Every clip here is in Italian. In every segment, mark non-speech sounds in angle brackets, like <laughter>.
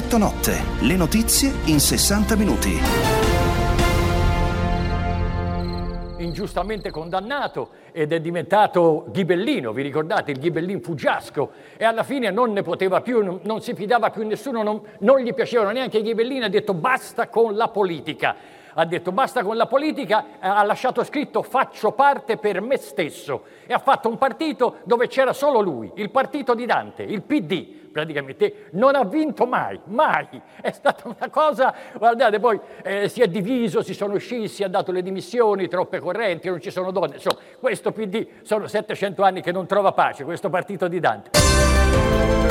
Effetto notte, le notizie in 60 minuti. Ingiustamente condannato ed è diventato ghibellino, vi ricordate? Il ghibellin fuggiasco. E alla fine non ne poteva più, non, non si fidava più nessuno, non, non gli piacevano neanche i ghibellini, ha detto basta con la politica. Ha detto basta con la politica, eh, ha lasciato scritto faccio parte per me stesso. E ha fatto un partito dove c'era solo lui, il partito di Dante, il PD praticamente, non ha vinto mai, mai, è stata una cosa, guardate, poi eh, si è diviso, si sono scisi, ha dato le dimissioni, troppe correnti, non ci sono donne, insomma, questo PD sono 700 anni che non trova pace, questo partito di Dante.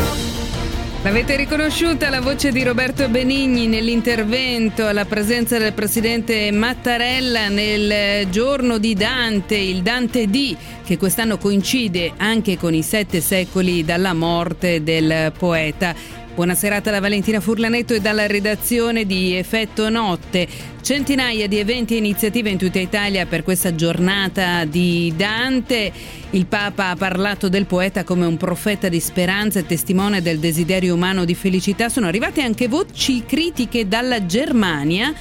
L'avete riconosciuta la voce di Roberto Benigni nell'intervento alla presenza del presidente Mattarella nel giorno di Dante, il Dante D, che quest'anno coincide anche con i sette secoli dalla morte del poeta. Buona serata da Valentina Furlanetto e dalla redazione di Effetto Notte. Centinaia di eventi e iniziative in tutta Italia per questa giornata di Dante. Il Papa ha parlato del poeta come un profeta di speranza e testimone del desiderio umano di felicità. Sono arrivate anche voci critiche dalla Germania.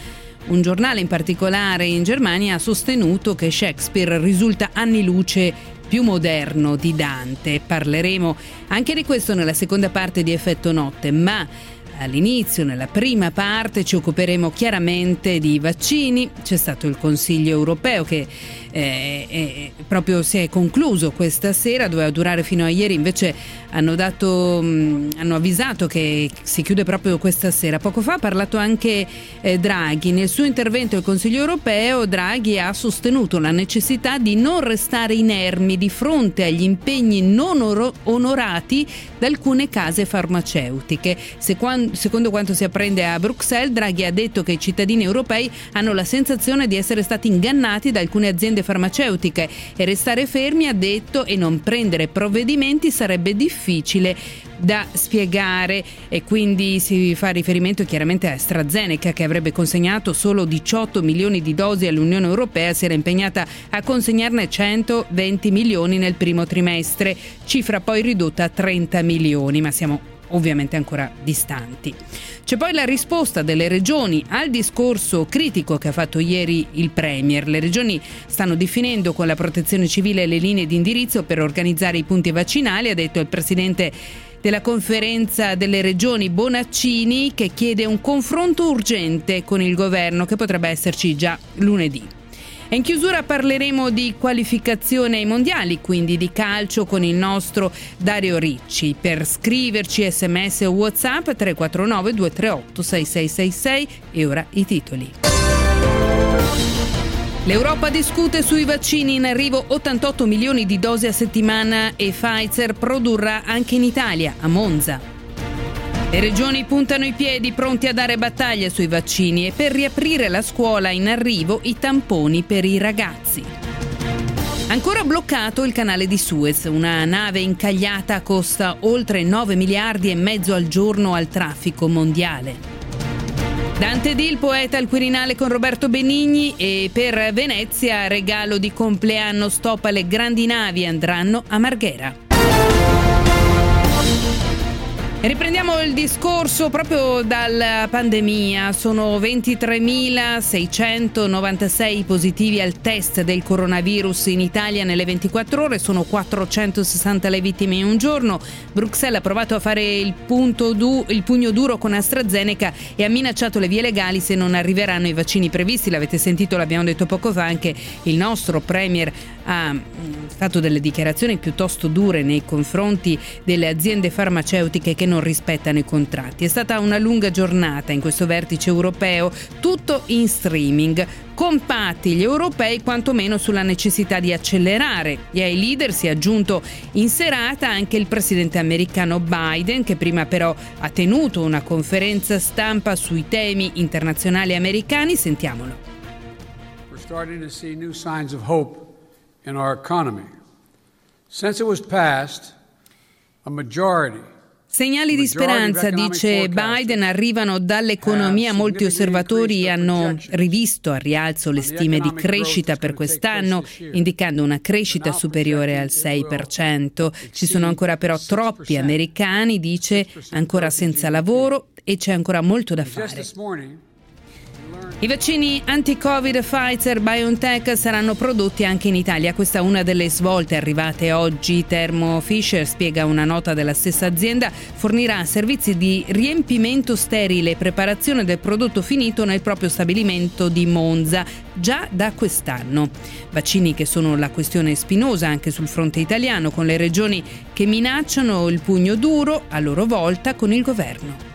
Un giornale in particolare in Germania ha sostenuto che Shakespeare risulta anni luce più moderno di Dante. Parleremo anche di questo nella seconda parte di Effetto Notte, ma all'inizio, nella prima parte, ci occuperemo chiaramente di vaccini. C'è stato il Consiglio europeo che eh, eh, proprio si è concluso questa sera, doveva durare fino a ieri, invece hanno, dato, mh, mm, hanno avvisato che si chiude proprio questa sera. Poco fa ha parlato anche eh, Draghi. Nel suo intervento al Consiglio europeo Draghi ha sostenuto la necessità di non restare inermi di fronte agli impegni non oro- onorati da alcune case farmaceutiche. secondo quanto si apprende a Bruxelles, Draghi ha detto che i cittadini europei hanno la sensazione di essere stati ingannati da alcune aziende farmaceutiche. E restare fermi, ha detto, e non prendere provvedimenti sarebbe difficile da spiegare. E quindi si fa riferimento chiaramente a AstraZeneca che avrebbe consegnato solo 18 milioni di dosi all'Unione Europea, si era impegnata a consegnarne 120 milioni nel primo trimestre, cifra poi ridotta a 30 milioni, ma siamo ovviamente ancora distanti. C'è poi la risposta delle regioni al discorso critico che ha fatto ieri il Premier. Le regioni stanno definendo con la protezione civile le linee di indirizzo per organizzare i punti vaccinali, ha detto il Presidente della conferenza delle regioni Bonaccini che chiede un confronto urgente con il governo che potrebbe esserci già lunedì. E in chiusura parleremo di qualificazione ai mondiali, quindi di calcio con il nostro Dario Ricci. Per scriverci sms o whatsapp 349 238 6666 e ora i titoli. L'Europa discute sui vaccini in arrivo 88 milioni di dosi a settimana e Pfizer produrrà anche in Italia, a Monza. Le regioni puntano i piedi pronti a dare battaglia sui vaccini e per riaprire la scuola in arrivo i tamponi per i ragazzi. Ancora bloccato il canale di Suez, una nave incagliata costa oltre 9 miliardi e mezzo al giorno al traffico mondiale. Dante D, il poeta al Quirinale con Roberto Benigni e per Venezia regalo di compleanno stop alle grandi navi andranno a Marghera. Riprendiamo il discorso proprio dalla pandemia. Sono 23.696 positivi al test del coronavirus in Italia nelle 24 ore, sono 460 le vittime in un giorno. Bruxelles ha provato a fare il, du- il pugno duro con AstraZeneca e ha minacciato le vie legali se non arriveranno i vaccini previsti. L'avete sentito, l'abbiamo detto poco fa, anche il nostro Premier ha mm, fatto delle dichiarazioni piuttosto dure nei confronti delle aziende farmaceutiche che non rispettano i contratti. È stata una lunga giornata in questo vertice europeo, tutto in streaming compatti gli europei quantomeno sulla necessità di accelerare e ai leader si è aggiunto in serata anche il presidente americano Biden che prima però ha tenuto una conferenza stampa sui temi internazionali americani. Sentiamolo. We're starting to see new signs of hope in our economy. Since it was passed, a majority Segnali di speranza, dice Biden, arrivano dall'economia. Molti osservatori hanno rivisto a rialzo le stime di crescita per quest'anno, indicando una crescita superiore al 6%. Ci sono ancora però troppi americani, dice, ancora senza lavoro e c'è ancora molto da fare. I vaccini anti-Covid Pfizer BioNTech saranno prodotti anche in Italia. Questa è una delle svolte arrivate oggi. Thermo Fisher spiega una nota della stessa azienda, fornirà servizi di riempimento sterile e preparazione del prodotto finito nel proprio stabilimento di Monza già da quest'anno. Vaccini che sono la questione spinosa anche sul fronte italiano, con le regioni che minacciano il pugno duro a loro volta con il governo.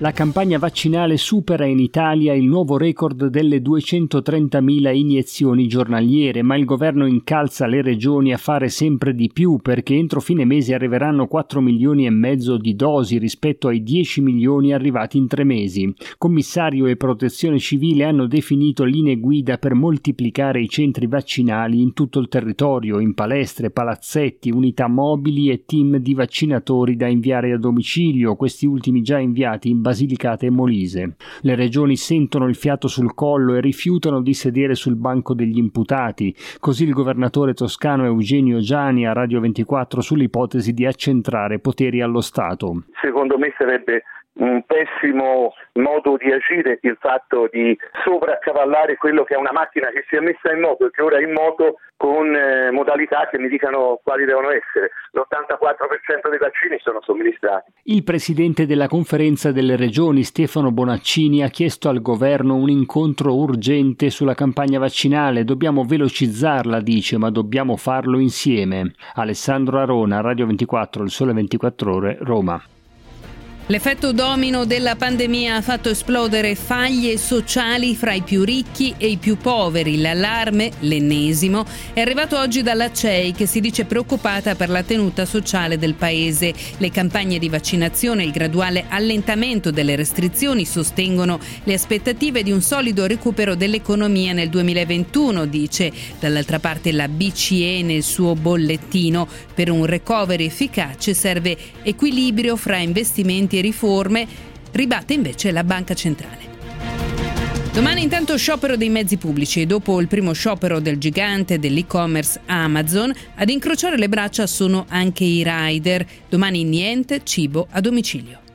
La campagna vaccinale supera in Italia il nuovo record delle 230.000 iniezioni giornaliere, ma il governo incalza le regioni a fare sempre di più perché entro fine mese arriveranno 4 milioni e mezzo di dosi rispetto ai 10 milioni arrivati in tre mesi. Commissario e protezione civile hanno definito linee guida per moltiplicare i centri vaccinali in tutto il territorio, in palestre, palazzetti, unità mobili e team di vaccinatori da inviare a domicilio, questi ultimi già inviati in Basilicata e Molise. Le regioni sentono il fiato sul collo e rifiutano di sedere sul banco degli imputati. Così il governatore toscano Eugenio Giani a Radio 24 sull'ipotesi di accentrare poteri allo Stato. Secondo me sarebbe un pessimo modo di agire il fatto di sovraccavallare quello che è una macchina che si è messa in moto e che ora è in moto con eh, modalità che mi dicano quali devono essere. L'84% dei vaccini sono somministrati. Il presidente della conferenza delle regioni Stefano Bonaccini ha chiesto al governo un incontro urgente sulla campagna vaccinale. Dobbiamo velocizzarla, dice, ma dobbiamo farlo insieme. Alessandro Arona, Radio 24, il sole 24 ore, Roma. L'effetto domino della pandemia ha fatto esplodere faglie sociali fra i più ricchi e i più poveri. L'allarme, l'ennesimo, è arrivato oggi dalla CEI che si dice preoccupata per la tenuta sociale del paese. Le campagne di vaccinazione e il graduale allentamento delle restrizioni sostengono le aspettative di un solido recupero dell'economia nel 2021, dice. Dall'altra parte la BCE nel suo bollettino. Per un recovery efficace serve equilibrio fra investimenti e riforme, ribatte invece la Banca Centrale. Domani intanto sciopero dei mezzi pubblici e dopo il primo sciopero del gigante dell'e-commerce Amazon, ad incrociare le braccia sono anche i rider. Domani niente cibo a domicilio.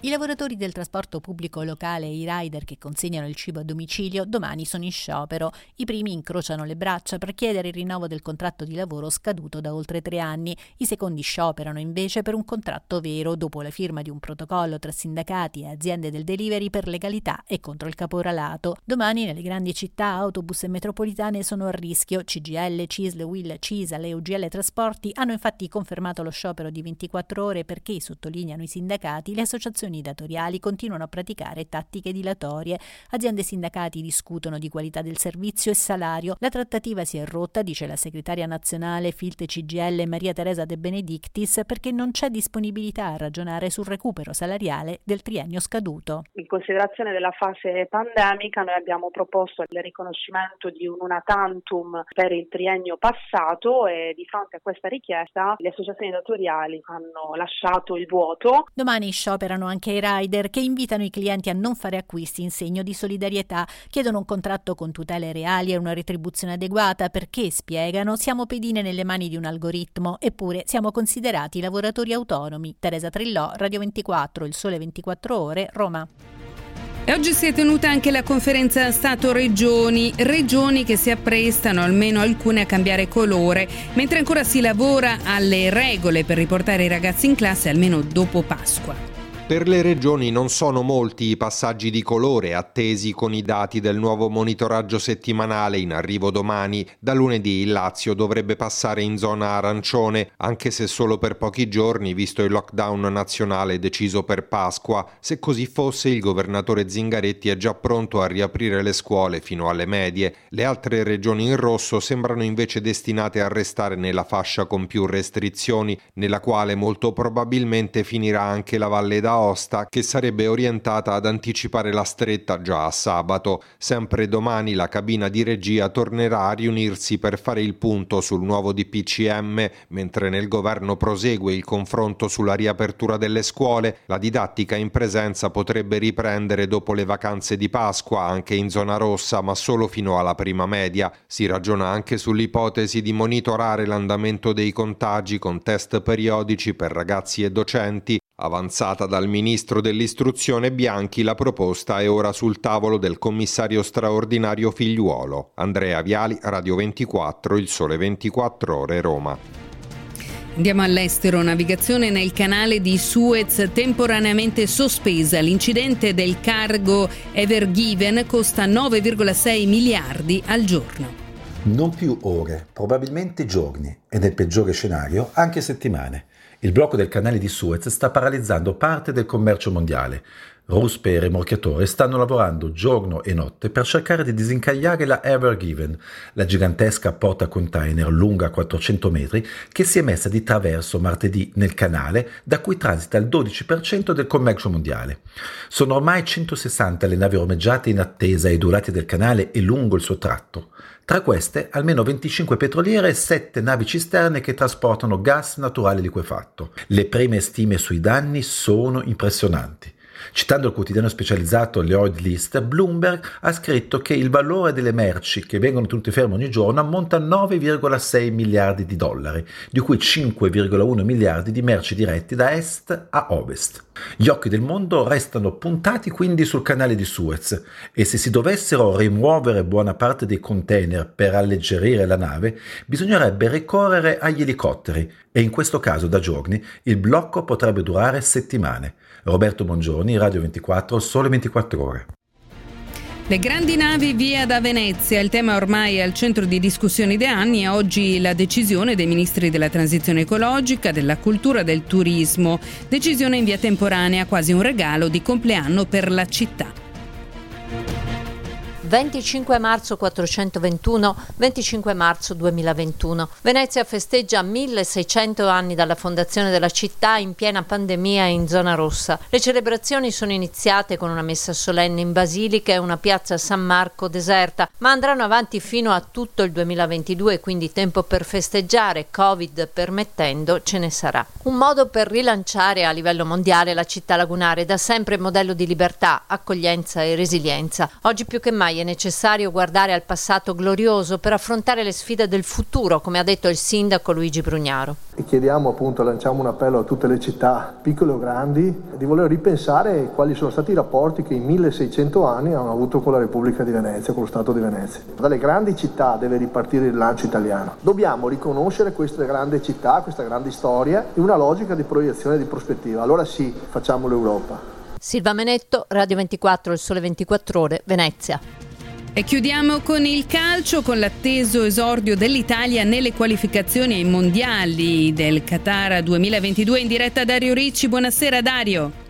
I lavoratori del trasporto pubblico locale e i rider che consegnano il cibo a domicilio domani sono in sciopero. I primi incrociano le braccia per chiedere il rinnovo del contratto di lavoro scaduto da oltre tre anni. I secondi scioperano invece per un contratto vero dopo la firma di un protocollo tra sindacati e aziende del delivery per legalità e contro il caporalato. Domani nelle grandi città autobus e metropolitane sono a rischio. CGL, CISL, WIL, CISA e UGL Trasporti hanno infatti confermato lo sciopero di 24 ore perché, sottolineano i sindacati, le associazioni organizzazioni datoriali continuano a praticare tattiche dilatorie. Aziende e sindacati discutono di qualità del servizio e salario. La trattativa si è rotta, dice la segretaria nazionale Filte CGL Maria Teresa De Benedictis, perché non c'è disponibilità a ragionare sul recupero salariale del triennio scaduto. In considerazione della fase pandemica noi abbiamo proposto il riconoscimento di un una tantum per il triennio passato e di fronte a questa richiesta le associazioni datoriali hanno lasciato il vuoto. Domani scioperano anche anche i rider che invitano i clienti a non fare acquisti in segno di solidarietà, chiedono un contratto con tutele reali e una retribuzione adeguata perché, spiegano, siamo pedine nelle mani di un algoritmo, eppure siamo considerati lavoratori autonomi. Teresa Trillò, Radio 24, Il Sole 24 Ore, Roma. E oggi si è tenuta anche la conferenza Stato-Regioni, regioni che si apprestano, almeno alcune, a cambiare colore, mentre ancora si lavora alle regole per riportare i ragazzi in classe almeno dopo Pasqua. Per le regioni non sono molti i passaggi di colore attesi con i dati del nuovo monitoraggio settimanale in arrivo domani. Da lunedì il Lazio dovrebbe passare in zona arancione, anche se solo per pochi giorni, visto il lockdown nazionale deciso per Pasqua. Se così fosse, il governatore Zingaretti è già pronto a riaprire le scuole fino alle medie. Le altre regioni in rosso sembrano invece destinate a restare nella fascia con più restrizioni, nella quale molto probabilmente finirà anche la Valle d'Aosta Aosta che sarebbe orientata ad anticipare la stretta già a sabato. Sempre domani la cabina di regia tornerà a riunirsi per fare il punto sul nuovo DPCM, mentre nel governo prosegue il confronto sulla riapertura delle scuole. La didattica in presenza potrebbe riprendere dopo le vacanze di Pasqua anche in zona rossa, ma solo fino alla prima media. Si ragiona anche sull'ipotesi di monitorare l'andamento dei contagi con test periodici per ragazzi e docenti. Avanzata dal ministro dell'istruzione Bianchi, la proposta è ora sul tavolo del commissario straordinario Figliuolo. Andrea Viali, Radio 24, Il Sole 24 Ore, Roma. Andiamo all'estero, navigazione nel canale di Suez temporaneamente sospesa. L'incidente del cargo Ever Given costa 9,6 miliardi al giorno. Non più ore, probabilmente giorni e nel peggiore scenario anche settimane. Il blocco del canale di Suez sta paralizzando parte del commercio mondiale. Ruspe e rimorchiatori stanno lavorando giorno e notte per cercare di disincagliare la Ever Given, la gigantesca porta container lunga 400 metri che si è messa di traverso martedì nel canale da cui transita il 12% del commercio mondiale. Sono ormai 160 le navi ormeggiate in attesa ai due lati del canale e lungo il suo tratto. Tra queste almeno 25 petroliere e 7 navi cisterne che trasportano gas naturale liquefatto. Le prime stime sui danni sono impressionanti. Citando il quotidiano specializzato Lloyd List, Bloomberg ha scritto che il valore delle merci che vengono tenute ferme ogni giorno ammonta a 9,6 miliardi di dollari, di cui 5,1 miliardi di merci diretti da est a ovest. Gli occhi del mondo restano puntati quindi sul canale di Suez e se si dovessero rimuovere buona parte dei container per alleggerire la nave, bisognerebbe ricorrere agli elicotteri e in questo caso da giorni il blocco potrebbe durare settimane. Roberto Bongiorni, Radio 24, Sole 24 Ore. Le grandi navi via da Venezia, il tema ormai è al centro di discussioni da anni e oggi la decisione dei ministri della transizione ecologica, della cultura del turismo. Decisione in via temporanea, quasi un regalo di compleanno per la città. 25 marzo 421, 25 marzo 2021. Venezia festeggia 1600 anni dalla fondazione della città in piena pandemia in zona rossa. Le celebrazioni sono iniziate con una messa solenne in basilica e una piazza San Marco deserta, ma andranno avanti fino a tutto il 2022, quindi tempo per festeggiare, Covid permettendo, ce ne sarà. Un modo per rilanciare a livello mondiale la città lagunare, da sempre modello di libertà, accoglienza e resilienza. Oggi più che mai è necessario guardare al passato glorioso per affrontare le sfide del futuro, come ha detto il sindaco Luigi Brugnaro. E chiediamo appunto, lanciamo un appello a tutte le città, piccole o grandi, di voler ripensare quali sono stati i rapporti che in 1600 anni hanno avuto con la Repubblica di Venezia, con lo Stato di Venezia. Dalle grandi città deve ripartire il lancio italiano. Dobbiamo riconoscere queste grandi città, questa grande storia, in una logica di proiezione e di prospettiva. Allora sì, facciamo l'Europa. Silva Menetto, Radio 24, Il Sole 24 Ore, Venezia. E chiudiamo con il calcio, con l'atteso esordio dell'Italia nelle qualificazioni ai mondiali del Qatar 2022 in diretta Dario Ricci. Buonasera Dario.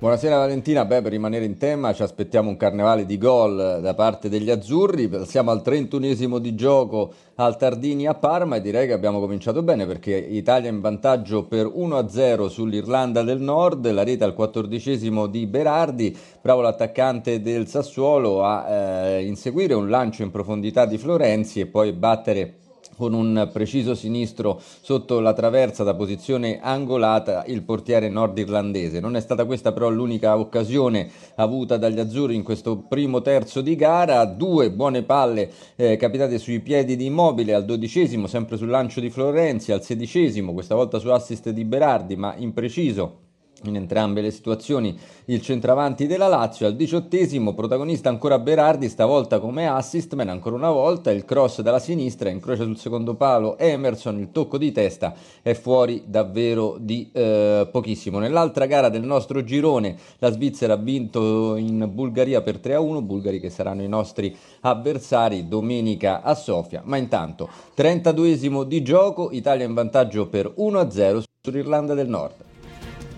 Buonasera Valentina, beh per rimanere in tema ci aspettiamo un carnevale di gol da parte degli azzurri, siamo al 31esimo di gioco al Tardini a Parma e direi che abbiamo cominciato bene perché Italia in vantaggio per 1-0 sull'Irlanda del Nord, la rete al 14esimo di Berardi, bravo l'attaccante del Sassuolo a eh, inseguire un lancio in profondità di Florenzi e poi battere con un preciso sinistro sotto la traversa da posizione angolata il portiere nordirlandese. Non è stata questa però l'unica occasione avuta dagli azzurri in questo primo terzo di gara, due buone palle eh, capitate sui piedi di Immobile al dodicesimo, sempre sul lancio di Florenzi, al sedicesimo, questa volta su assist di Berardi, ma impreciso in entrambe le situazioni il centravanti della Lazio al diciottesimo protagonista ancora Berardi stavolta come assist ma ancora una volta il cross dalla sinistra incrocia sul secondo palo Emerson il tocco di testa è fuori davvero di eh, pochissimo. Nell'altra gara del nostro girone la Svizzera ha vinto in Bulgaria per 3 a 1 bulgari che saranno i nostri avversari domenica a Sofia. Ma intanto 32esimo di gioco Italia in vantaggio per 1 a 0 sull'Irlanda del Nord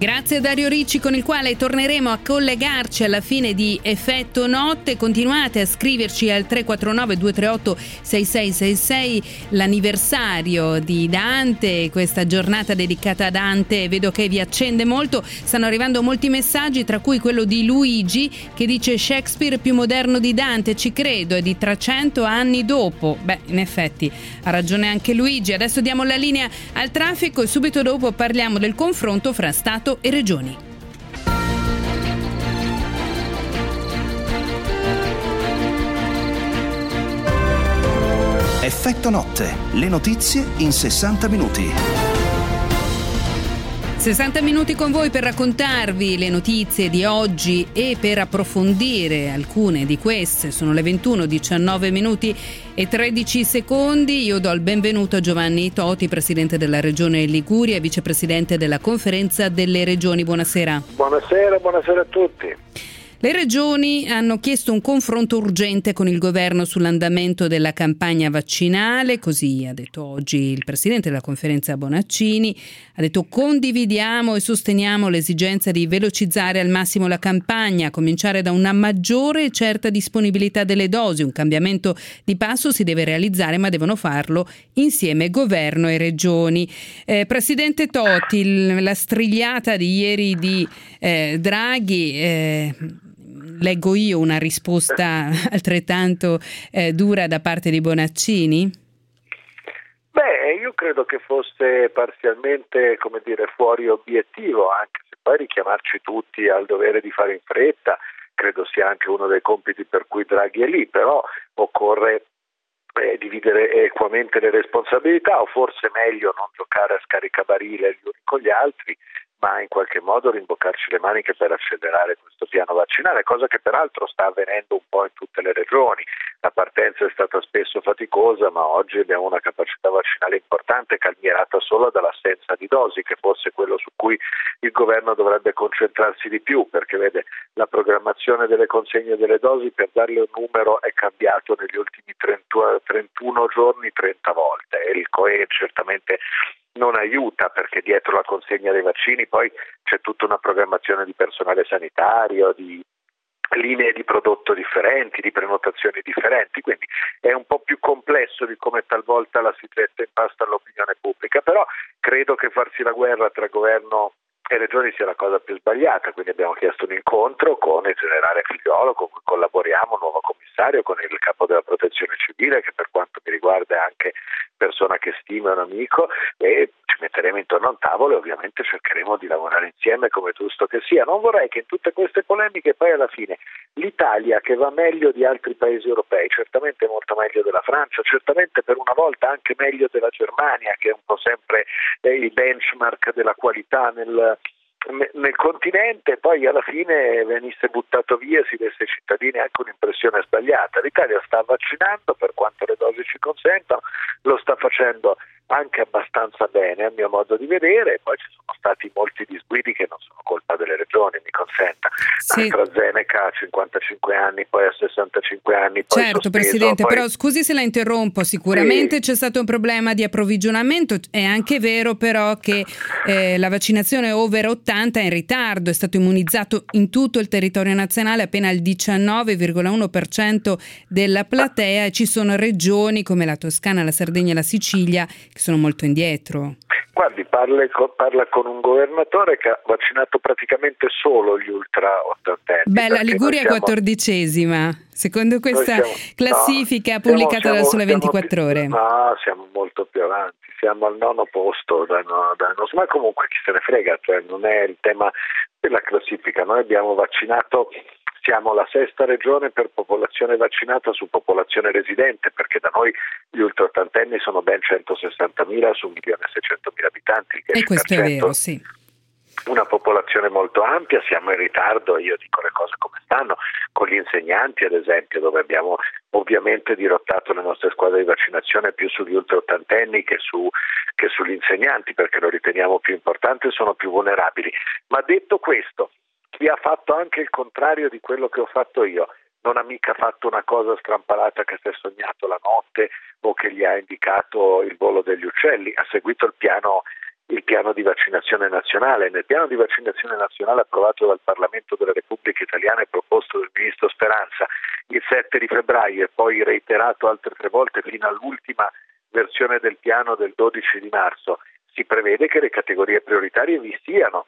Grazie a Dario Ricci con il quale torneremo a collegarci alla fine di Effetto Notte. Continuate a scriverci al 349 238 6666 l'anniversario di Dante, questa giornata dedicata a Dante vedo che vi accende molto. Stanno arrivando molti messaggi, tra cui quello di Luigi che dice Shakespeare più moderno di Dante, ci credo, è di 300 anni dopo. Beh, in effetti ha ragione anche Luigi. Adesso diamo la linea al traffico e subito dopo parliamo del confronto fra Stato Stato e Regioni. Effetto notte, le notizie in 60 minuti. 60 minuti con voi per raccontarvi le notizie di oggi e per approfondire alcune di queste. Sono le 21, 19 minuti e 13 secondi. Io do il benvenuto a Giovanni Toti, presidente della Regione Liguria e vicepresidente della Conferenza delle Regioni. Buonasera. Buonasera, buonasera a tutti. Le regioni hanno chiesto un confronto urgente con il governo sull'andamento della campagna vaccinale, così ha detto oggi il presidente della conferenza Bonaccini, ha detto condividiamo e sosteniamo l'esigenza di velocizzare al massimo la campagna, a cominciare da una maggiore e certa disponibilità delle dosi, un cambiamento di passo si deve realizzare ma devono farlo insieme governo e regioni. Eh, presidente Totti, la strigliata di ieri di eh, Draghi eh, leggo io una risposta <laughs> altrettanto eh, dura da parte di Bonaccini? Beh, io credo che fosse parzialmente, come dire, fuori obiettivo, anche se poi richiamarci tutti al dovere di fare in fretta, credo sia anche uno dei compiti per cui Draghi è lì, però occorre eh, dividere equamente le responsabilità o forse meglio non giocare a scaricabarile gli uni con gli altri ma in qualche modo rimboccarci le maniche per accelerare questo piano vaccinale, cosa che peraltro sta avvenendo un po' in tutte le regioni. La partenza è stata spesso faticosa, ma oggi abbiamo una capacità vaccinale importante calmierata solo dall'assenza di dosi, che fosse quello su cui il governo dovrebbe concentrarsi di più, perché vede la programmazione delle consegne delle dosi per darle un numero è cambiato negli ultimi 30, 31 giorni 30 volte. E il COE certamente non aiuta perché dietro la consegna dei vaccini poi c'è tutta una programmazione di personale sanitario, di linee di prodotto differenti, di prenotazioni differenti, quindi è un po' più complesso di come talvolta la si getta in pasta all'opinione pubblica, però credo che farsi la guerra tra governo e regioni sia la cosa più sbagliata, quindi abbiamo chiesto un incontro con il generale Figliolo, con cui collaboriamo, nuovo commissario, con il capo della protezione civile, che per quanto mi riguarda è anche persona che stimo e un amico, e metteremo intorno a un tavolo e ovviamente cercheremo di lavorare insieme come giusto che sia. Non vorrei che in tutte queste polemiche poi alla fine l'Italia, che va meglio di altri paesi europei, certamente molto meglio della Francia, certamente per una volta anche meglio della Germania, che è un po' sempre il benchmark della qualità nel nel continente poi alla fine venisse buttato via e si desse ai cittadini anche un'impressione sbagliata. L'Italia sta vaccinando per quanto le dosi ci consentono, lo sta facendo anche abbastanza bene a mio modo di vedere, poi ci sono stati molti disguidi che non colpa delle regioni, mi consenta. Sì. AstraZeneca a 55 anni, poi a 65 anni. Poi certo, sospeso, Presidente, poi... però scusi se la interrompo, sicuramente sì. c'è stato un problema di approvvigionamento, è anche vero però che eh, la vaccinazione over 80 è in ritardo, è stato immunizzato in tutto il territorio nazionale appena il 19,1% della platea e ci sono regioni come la Toscana, la Sardegna e la Sicilia che sono molto indietro. Guardi, parla, parla, con un governatore che ha vaccinato praticamente solo gli ultra ottantenni. Beh, la Liguria è quattordicesima, secondo questa siamo, classifica no, pubblicata siamo, da Sole 24 più, Ore. No, siamo molto più avanti, siamo al nono posto da, da, da, ma comunque chi se ne frega, cioè non è il tema della classifica, noi abbiamo vaccinato siamo la sesta regione per popolazione vaccinata su popolazione residente, perché da noi gli ultraottantenni sono ben 160.000 su 1.600.000 abitanti. e questo è vero, sì. Una popolazione molto ampia, siamo in ritardo, io dico le cose come stanno, con gli insegnanti ad esempio, dove abbiamo ovviamente dirottato le nostre squadre di vaccinazione più sugli ultraottantenni che, su, che sugli insegnanti, perché lo riteniamo più importante e sono più vulnerabili. Ma detto questo, chi ha fatto anche il contrario di quello che ho fatto io. Non ha mica fatto una cosa strampalata che si è sognato la notte o che gli ha indicato il volo degli uccelli, ha seguito il piano il piano di vaccinazione nazionale. Nel piano di vaccinazione nazionale approvato dal Parlamento della Repubblica Italiana e proposto dal Ministro Speranza il 7 di febbraio e poi reiterato altre tre volte fino all'ultima versione del piano del 12 di marzo, si prevede che le categorie prioritarie vi siano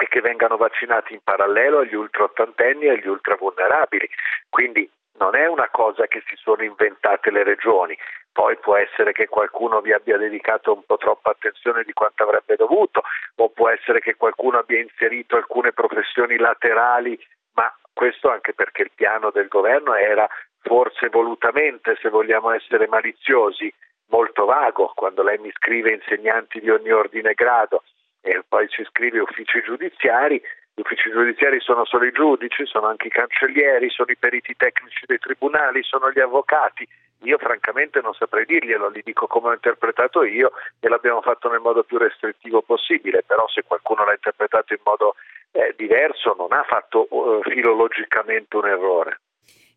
e che vengano vaccinati in parallelo agli ultraottantenni e agli ultravulnerabili. Quindi non è una cosa che si sono inventate le regioni. Poi può essere che qualcuno vi abbia dedicato un po' troppa attenzione di quanto avrebbe dovuto, o può essere che qualcuno abbia inserito alcune professioni laterali, ma questo anche perché il piano del governo era forse volutamente, se vogliamo essere maliziosi, molto vago. Quando lei mi scrive insegnanti di ogni ordine e grado e poi ci scrive uffici giudiziari, gli uffici giudiziari sono solo i giudici, sono anche i cancellieri, sono i periti tecnici dei tribunali, sono gli avvocati. Io francamente non saprei dirglielo, li dico come ho interpretato io e l'abbiamo fatto nel modo più restrittivo possibile, però se qualcuno l'ha interpretato in modo eh, diverso non ha fatto uh, filologicamente un errore.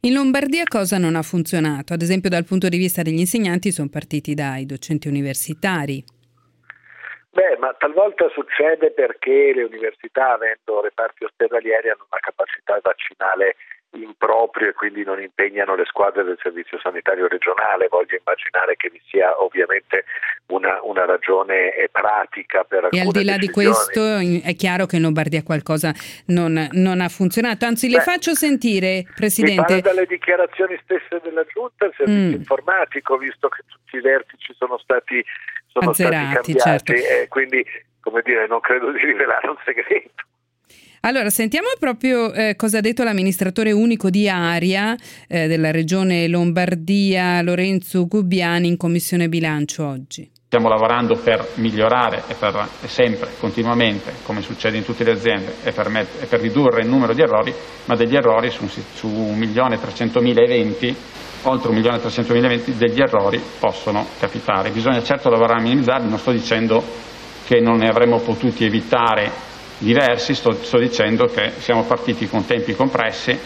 In Lombardia cosa non ha funzionato? Ad esempio dal punto di vista degli insegnanti sono partiti dai docenti universitari. Beh, ma talvolta succede perché le università, avendo reparti ospedalieri, hanno una capacità vaccinale improprio e quindi non impegnano le squadre del servizio sanitario regionale. Voglio immaginare che vi sia ovviamente una, una ragione pratica per alcune E al di là decisioni. di questo è chiaro che in Lombardia qualcosa non, non ha funzionato. Anzi, le Beh, faccio sentire, Mi Presidente. pare dalle dichiarazioni stesse della Giunta il servizio Mm. informatico, visto che tutti i vertici sono stati, sono Azzerati, stati cambiati, certo. e quindi come dire, non credo di rivelare un segreto. Allora, sentiamo proprio eh, cosa ha detto l'amministratore unico di Aria eh, della regione Lombardia, Lorenzo Gubbiani, in commissione bilancio oggi. Stiamo lavorando per migliorare e, per, e sempre, continuamente, come succede in tutte le aziende, e per, met- e per ridurre il numero di errori, ma degli errori su, su 1.300.000 eventi, oltre 1.300.000 eventi, degli errori possono capitare. Bisogna certo lavorare a minimizzarli, non sto dicendo che non ne avremmo potuti evitare diversi, sto, sto dicendo che siamo partiti con tempi compressi,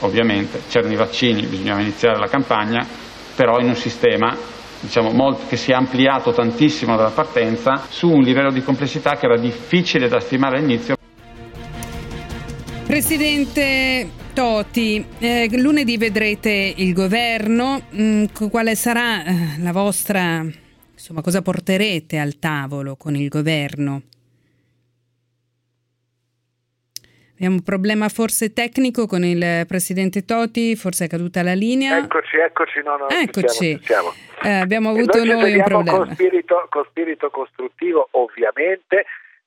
ovviamente, c'erano i vaccini, bisognava iniziare la campagna, però in un sistema diciamo, molto, che si è ampliato tantissimo dalla partenza su un livello di complessità che era difficile da stimare all'inizio. Presidente Toti, eh, lunedì vedrete il governo, mm, quale sarà eh, la vostra, insomma, cosa porterete al tavolo con il governo? Abbiamo un problema forse tecnico con il presidente Toti, forse è caduta la linea. Eccoci, eccoci, no, no, ci Eccoci. siamo, ci siamo. Eh, abbiamo avuto noi, ci noi un problema. Con spirito, con spirito costruttivo, ovviamente,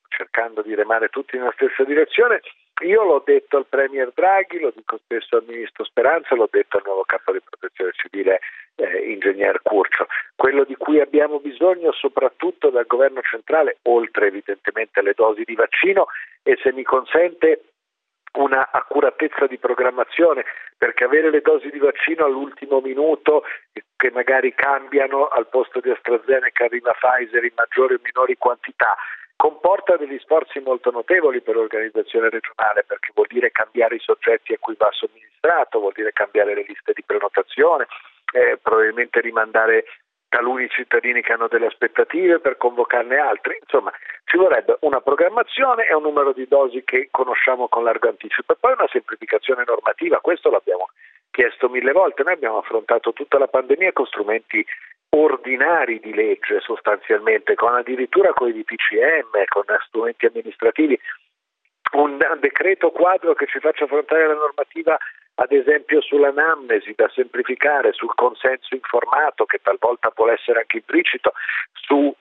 cercando di remare tutti nella stessa direzione. Io l'ho detto al Premier Draghi, lo dico spesso al Ministro Speranza, l'ho detto al nuovo capo di protezione civile, eh, Ingegner Curcio. Quello di cui abbiamo bisogno soprattutto dal governo centrale, oltre evidentemente alle dosi di vaccino, e se mi consente una accuratezza di programmazione perché avere le dosi di vaccino all'ultimo minuto che magari cambiano al posto di AstraZeneca arriva Pfizer in maggiori o minori quantità comporta degli sforzi molto notevoli per l'organizzazione regionale perché vuol dire cambiare i soggetti a cui va somministrato, vuol dire cambiare le liste di prenotazione, eh, probabilmente rimandare taluni cittadini che hanno delle aspettative per convocarne altri, insomma ci vorrebbe una programmazione e un numero di dosi che conosciamo con largo anticipo e poi una semplificazione normativa, questo l'abbiamo chiesto mille volte, noi abbiamo affrontato tutta la pandemia con strumenti ordinari di legge sostanzialmente, con addirittura con i DPCM, con strumenti amministrativi, un decreto quadro che ci faccia affrontare la normativa ad esempio sull'anamnesi da semplificare, sul consenso informato che talvolta può essere anche implicito, su,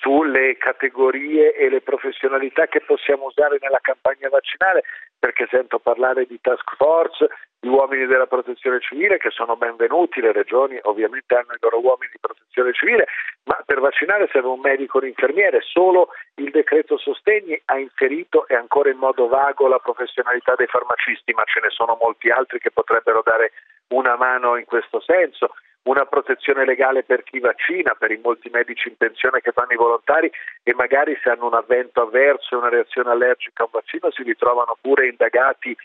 sulle categorie e le professionalità che possiamo usare nella campagna vaccinale, perché sento parlare di task force, di uomini della protezione civile che sono benvenuti, le regioni ovviamente hanno i loro uomini di protezione civile, ma per vaccinare serve un medico o un infermiere, solo il decreto sostegni ha inserito e ancora in modo vago la professionalità dei farmacisti, ma ce ne sono molti altri che potrebbero dare una mano in questo senso una protezione legale per chi vaccina, per i molti medici in pensione che fanno i volontari e magari se hanno un avvento avverso e una reazione allergica a un vaccino si ritrovano pure indagati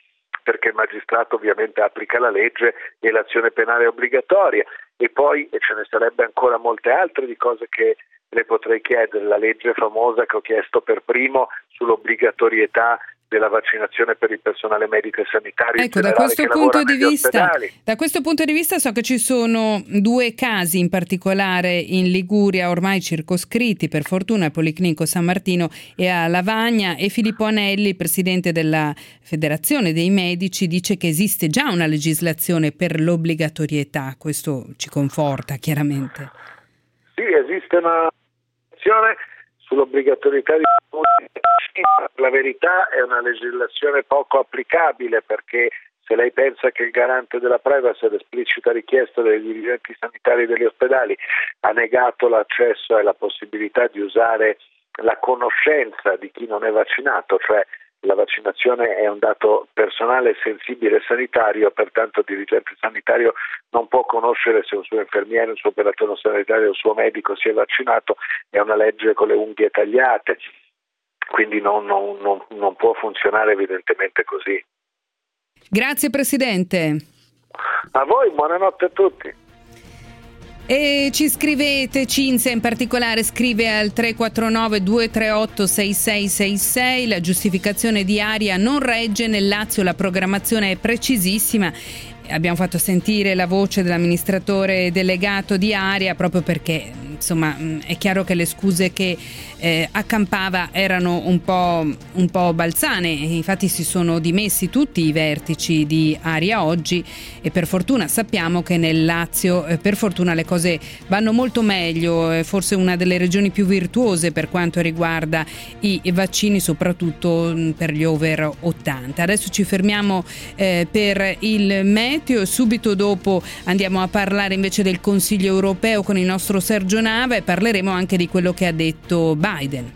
perché il magistrato ovviamente applica la legge e l'azione penale è obbligatoria. E poi e ce ne sarebbe ancora molte altre di cose che le potrei chiedere. La legge famosa che ho chiesto per primo sull'obbligatorietà della vaccinazione per il personale medico e sanitario. Ecco, da questo, punto di vista, da questo punto di vista so che ci sono due casi in particolare in Liguria ormai circoscritti, per fortuna al Policlinico San Martino e a Lavagna e Filippo Anelli, presidente della Federazione dei Medici, dice che esiste già una legislazione per l'obbligatorietà, questo ci conforta chiaramente. Sì, esiste una legislazione sull'obbligatorietà di la verità è una legislazione poco applicabile perché se lei pensa che il garante della privacy, l'esplicita richiesta dei dirigenti sanitari degli ospedali, ha negato l'accesso e la possibilità di usare la conoscenza di chi non è vaccinato, cioè la vaccinazione è un dato personale, sensibile e sanitario, pertanto il dirigente sanitario non può conoscere se un suo infermiere, un suo operatore sanitario, un suo medico si è vaccinato, è una legge con le unghie tagliate, quindi non, non, non, non può funzionare evidentemente così. Grazie Presidente. A voi, buonanotte a tutti. E ci scrivete, Cinzia in particolare scrive al 349 238 6666, la giustificazione di Aria non regge, nel Lazio la programmazione è precisissima. Abbiamo fatto sentire la voce dell'amministratore delegato di Aria proprio perché insomma è chiaro che le scuse che eh, accampava erano un po', un po' balzane, infatti si sono dimessi tutti i vertici di Aria oggi e per fortuna sappiamo che nel Lazio eh, per fortuna le cose vanno molto meglio, è forse una delle regioni più virtuose per quanto riguarda i vaccini, soprattutto mm, per gli over 80. Adesso ci fermiamo eh, per il meteo subito dopo andiamo a parlare invece del Consiglio europeo con il nostro Sergio Nava e parleremo anche di quello che ha detto Biden.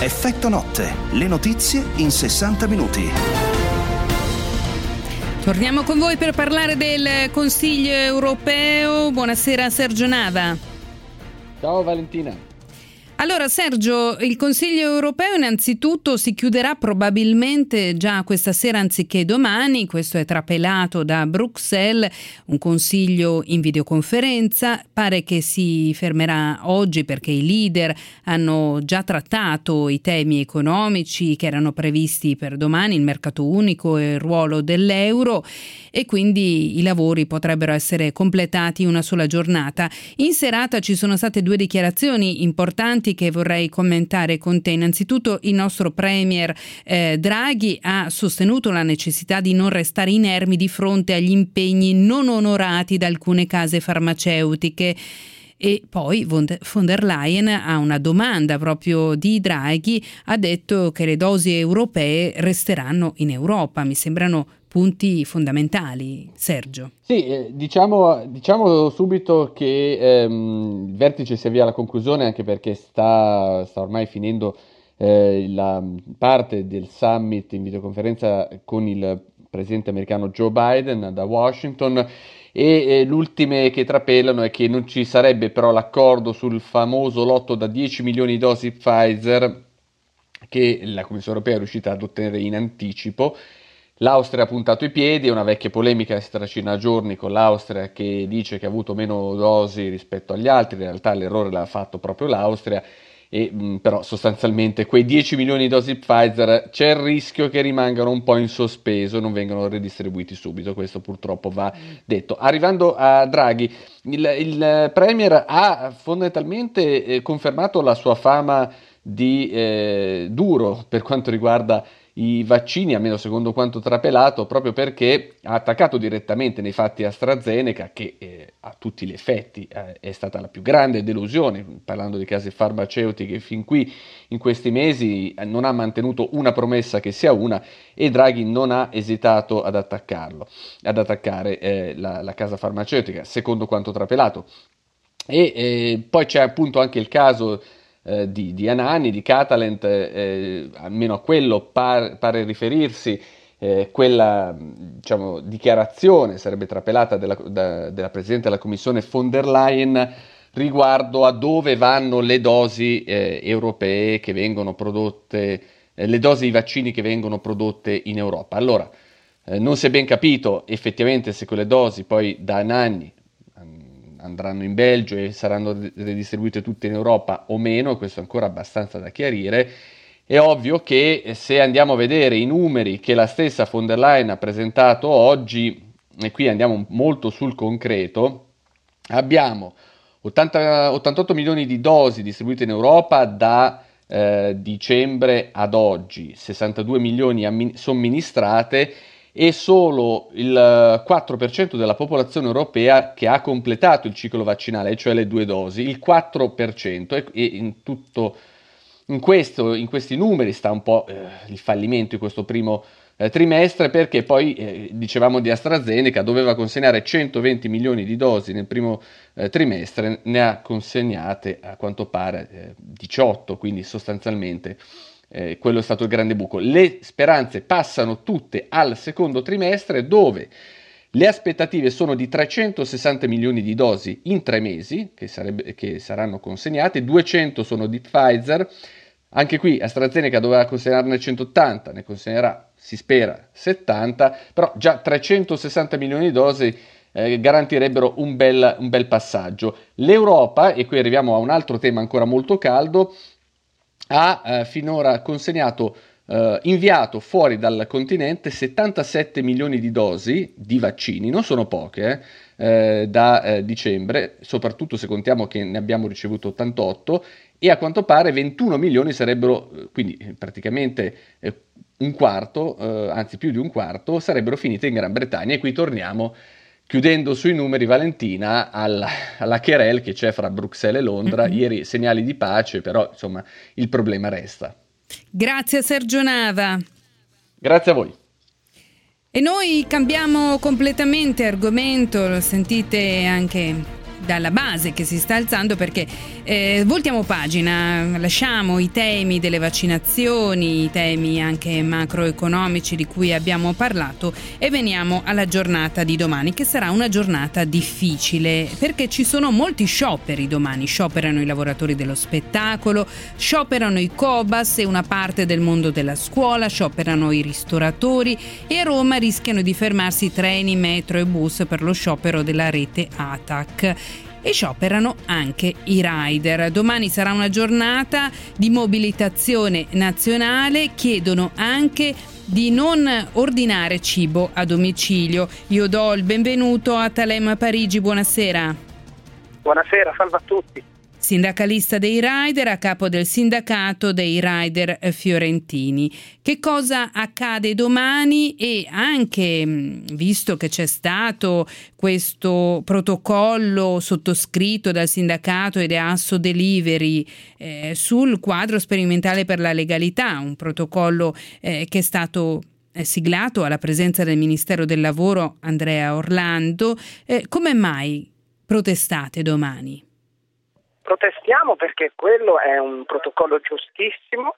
Effetto notte, le notizie in 60 minuti. Torniamo con voi per parlare del Consiglio europeo. Buonasera Sergio Nava. Ciao Valentina. Allora Sergio, il Consiglio europeo innanzitutto si chiuderà probabilmente già questa sera anziché domani, questo è trapelato da Bruxelles, un consiglio in videoconferenza, pare che si fermerà oggi perché i leader hanno già trattato i temi economici che erano previsti per domani, il mercato unico e il ruolo dell'euro e quindi i lavori potrebbero essere completati in una sola giornata. In serata ci sono state due dichiarazioni importanti punti che vorrei commentare con te. Innanzitutto il nostro Premier eh, Draghi ha sostenuto la necessità di non restare inermi di fronte agli impegni non onorati da alcune case farmaceutiche. E poi von der Leyen a una domanda proprio di Draghi ha detto che le dosi europee resteranno in Europa. Mi sembrano punti fondamentali, Sergio. Sì, eh, diciamo, diciamo, subito che ehm, il vertice si avvia alla conclusione anche perché sta, sta ormai finendo eh, la parte del summit in videoconferenza con il presidente americano Joe Biden da Washington e eh, l'ultime che trapelano è che non ci sarebbe però l'accordo sul famoso lotto da 10 milioni di dosi Pfizer che la Commissione europea è riuscita ad ottenere in anticipo L'Austria ha puntato i piedi, è una vecchia polemica che si tracina a giorni con l'Austria che dice che ha avuto meno dosi rispetto agli altri, in realtà l'errore l'ha fatto proprio l'Austria, e, mh, però sostanzialmente quei 10 milioni di dosi Pfizer c'è il rischio che rimangano un po' in sospeso, non vengano ridistribuiti subito, questo purtroppo va detto. Arrivando a Draghi, il, il Premier ha fondamentalmente eh, confermato la sua fama di eh, duro per quanto riguarda i vaccini, almeno secondo quanto trapelato, proprio perché ha attaccato direttamente nei fatti AstraZeneca, che eh, a tutti gli effetti eh, è stata la più grande delusione, parlando di case farmaceutiche fin qui in questi mesi eh, non ha mantenuto una promessa che sia una e Draghi non ha esitato ad attaccarlo, ad attaccare eh, la, la casa farmaceutica, secondo quanto trapelato. E eh, poi c'è appunto anche il caso eh, di, di, Anani, di Catalent, eh, almeno a quello par, pare riferirsi eh, quella diciamo, dichiarazione, sarebbe trapelata della, da, della Presidente della Commissione von der Leyen riguardo a dove vanno le dosi eh, europee che vengono prodotte eh, le dosi di vaccini che vengono prodotte in Europa. Allora, eh, non si è ben capito effettivamente se quelle dosi poi da anni andranno in Belgio e saranno redistribuite tutte in Europa o meno, questo è ancora abbastanza da chiarire. È ovvio che eh, se andiamo a vedere i numeri che la stessa von der Leyen ha presentato oggi, e qui andiamo molto sul concreto, abbiamo 80, 88 milioni di dosi distribuite in Europa da eh, dicembre ad oggi, 62 milioni ammin- somministrate e solo il 4% della popolazione europea che ha completato il ciclo vaccinale, cioè le due dosi, il 4% e, e in, tutto, in, questo, in, questi numeri sta un po' eh, il fallimento di questo primo eh, trimestre perché poi eh, dicevamo di AstraZeneca doveva consegnare 120 milioni di dosi nel primo eh, trimestre, ne ha consegnate a quanto pare 18, eh, quindi sostanzialmente eh, quello è stato il grande buco. Le speranze passano tutte al secondo trimestre dove le aspettative sono di 360 milioni di dosi in tre mesi che, sarebbe, che saranno consegnate, 200 sono di Pfizer, anche qui AstraZeneca doveva consegnarne 180, ne consegnerà, si spera, 70, però già 360 milioni di dosi eh, garantirebbero un bel, un bel passaggio. L'Europa, e qui arriviamo a un altro tema ancora molto caldo, ha eh, finora consegnato, eh, inviato fuori dal continente 77 milioni di dosi di vaccini, non sono poche, eh, eh da eh, dicembre, soprattutto se contiamo che ne abbiamo ricevuto 88 e a quanto pare 21 milioni sarebbero, eh, quindi praticamente un quarto, anzi più di un quarto, sarebbero finite in Gran Bretagna. E qui torniamo Chiudendo sui numeri, Valentina, alla, alla querel che c'è fra Bruxelles e Londra, mm-hmm. ieri segnali di pace, però insomma il problema resta. Grazie Sergio Nava. Grazie a voi. E noi cambiamo completamente argomento, lo sentite anche dalla base che si sta alzando perché eh, voltiamo pagina, lasciamo i temi delle vaccinazioni, i temi anche macroeconomici di cui abbiamo parlato e veniamo alla giornata di domani che sarà una giornata difficile perché ci sono molti scioperi domani, scioperano i lavoratori dello spettacolo, scioperano i Cobas e una parte del mondo della scuola, scioperano i ristoratori e a Roma rischiano di fermarsi treni, metro e bus per lo sciopero della rete ATAC e scioperano anche i rider. Domani sarà una giornata di mobilitazione nazionale, chiedono anche di non ordinare cibo a domicilio. Io do il benvenuto a Talem Parigi, buonasera. Buonasera, salve a tutti sindacalista dei rider, a capo del sindacato dei rider fiorentini. Che cosa accade domani e anche mm, visto che c'è stato questo protocollo sottoscritto dal sindacato ed Asso Delivery eh, sul quadro sperimentale per la legalità, un protocollo eh, che è stato eh, siglato alla presenza del Ministero del Lavoro Andrea Orlando, eh, come mai protestate domani? Protestiamo perché quello è un protocollo giustissimo